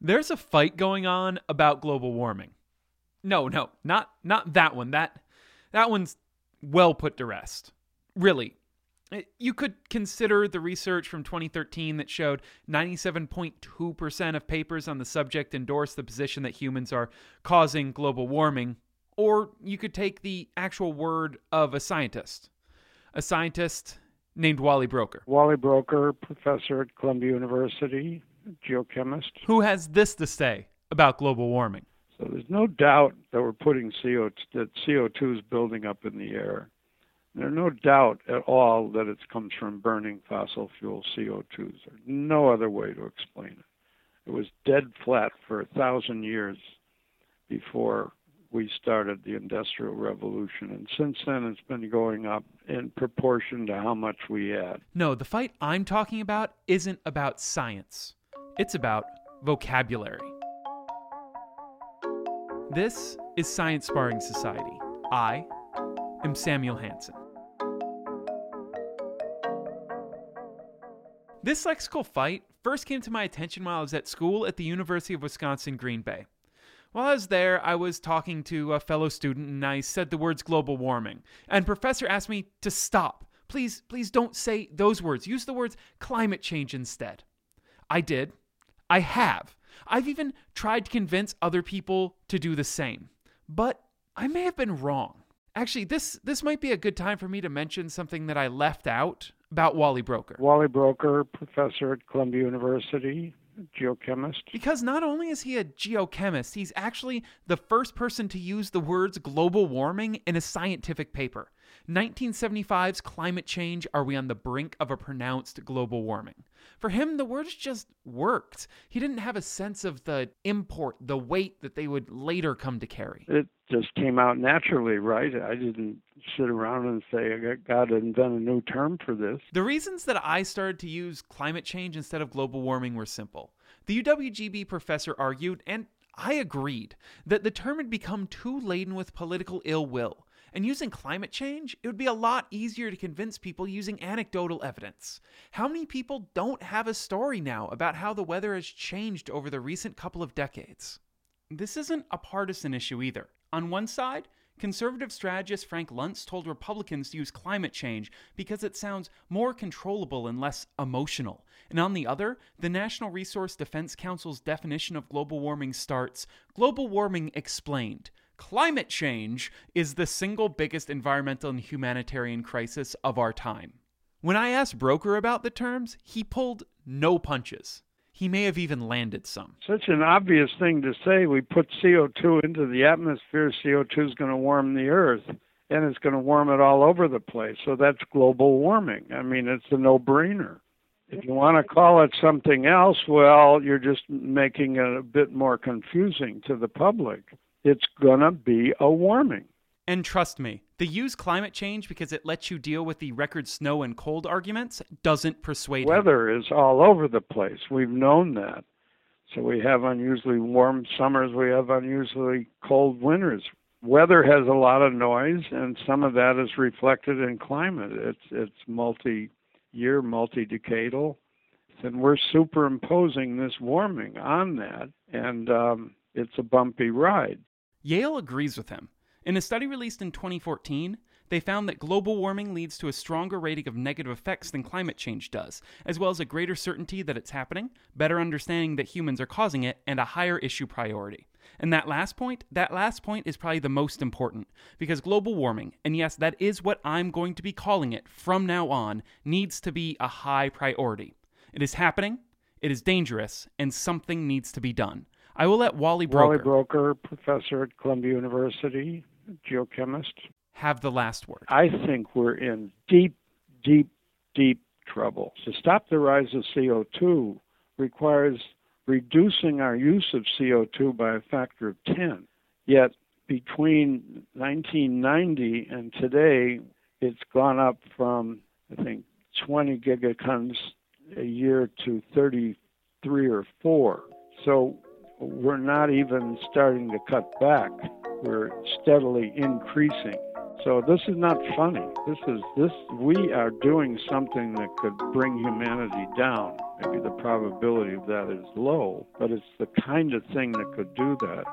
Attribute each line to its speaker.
Speaker 1: There's a fight going on about global warming. No, no, not not that one. That that one's well put to rest. Really. You could consider the research from 2013 that showed 97.2% of papers on the subject endorse the position that humans are causing global warming, or you could take the actual word of a scientist. A scientist named Wally Broecker,
Speaker 2: Wally Broecker, professor at Columbia University, geochemist.
Speaker 1: who has this to say about global warming.
Speaker 2: So there's no doubt that we're putting CO that CO2 is building up in the air. There's no doubt at all that it comes from burning fossil fuel CO2s. There's no other way to explain it. It was dead flat for a thousand years before we started the Industrial Revolution, and since then it's been going up in proportion to how much we add.
Speaker 1: No, the fight I'm talking about isn't about science, it's about vocabulary. This is Science Sparring Society. I am Samuel Hansen. This lexical fight first came to my attention while I was at school at the University of Wisconsin Green Bay. While I was there, I was talking to a fellow student and I said the words global warming. And professor asked me to stop. Please, please don't say those words. Use the words climate change instead. I did. I have. I've even tried to convince other people to do the same. But I may have been wrong. Actually, this this might be a good time for me to mention something that I left out about Wally Broecker.
Speaker 2: Wally Broecker, professor at Columbia University, geochemist.
Speaker 1: Because not only is he a geochemist, he's actually the first person to use the words global warming in a scientific paper. 1975's Climate Change Are We on the Brink of a Pronounced Global Warming? For him, the words just worked. He didn't have a sense of the import, the weight that they would later come to carry.
Speaker 2: It just came out naturally, right? I didn't sit around and say, I got to invent a new term for this.
Speaker 1: The reasons that I started to use climate change instead of global warming were simple. The UWGB professor argued, and I agreed, that the term had become too laden with political ill will. And using climate change, it would be a lot easier to convince people using anecdotal evidence. How many people don't have a story now about how the weather has changed over the recent couple of decades? This isn't a partisan issue either. On one side, conservative strategist Frank Luntz told Republicans to use climate change because it sounds more controllable and less emotional. And on the other, the National Resource Defense Council's definition of global warming starts Global warming explained. Climate change is the single biggest environmental and humanitarian crisis of our time. When I asked Broecker about the terms, he pulled no punches. He may have even landed some.
Speaker 2: Such an obvious thing to say. We put CO2 into the atmosphere, CO2 is going to warm the earth, and it's going to warm it all over the place. So that's global warming. I mean, it's a no brainer. If you want to call it something else, well, you're just making it a bit more confusing to the public. It's going to be a warming.
Speaker 1: And trust me, the use climate change because it lets you deal with the record snow and cold arguments doesn't persuade him.
Speaker 2: Weather is all over the place. We've known that. So we have unusually warm summers, we have unusually cold winters. Weather has a lot of noise, and some of that is reflected in climate. It's it's multi-year, multi-decadal, and we're superimposing this warming on that, and um, it's a bumpy ride.
Speaker 1: Yale agrees with him. In a study released in 2014, they found that global warming leads to a stronger rating of negative effects than climate change does, as well as a greater certainty that it's happening, better understanding that humans are causing it, and a higher issue priority. And that last point, that last point is probably the most important, because global warming, and yes, that is what I'm going to be calling it from now on, needs to be a high priority. It is happening, it is dangerous, and something needs to be done. I will let Wally Broecker,
Speaker 2: Wally Broecker, professor at Columbia University, geochemist.
Speaker 1: have the last word.
Speaker 2: I think we're in deep, deep, deep trouble. To stop the rise of CO2 requires reducing our use of CO2 by a factor of 10. Yet between 1990 and today, it's gone up from, I think, 20 gigatons a year to 33 or 4. So we're not even starting to cut back. We're steadily increasing. So this is not funny. This is this we are doing something that could bring humanity down. Maybe the probability of that is low, but it's the kind of thing that could do that.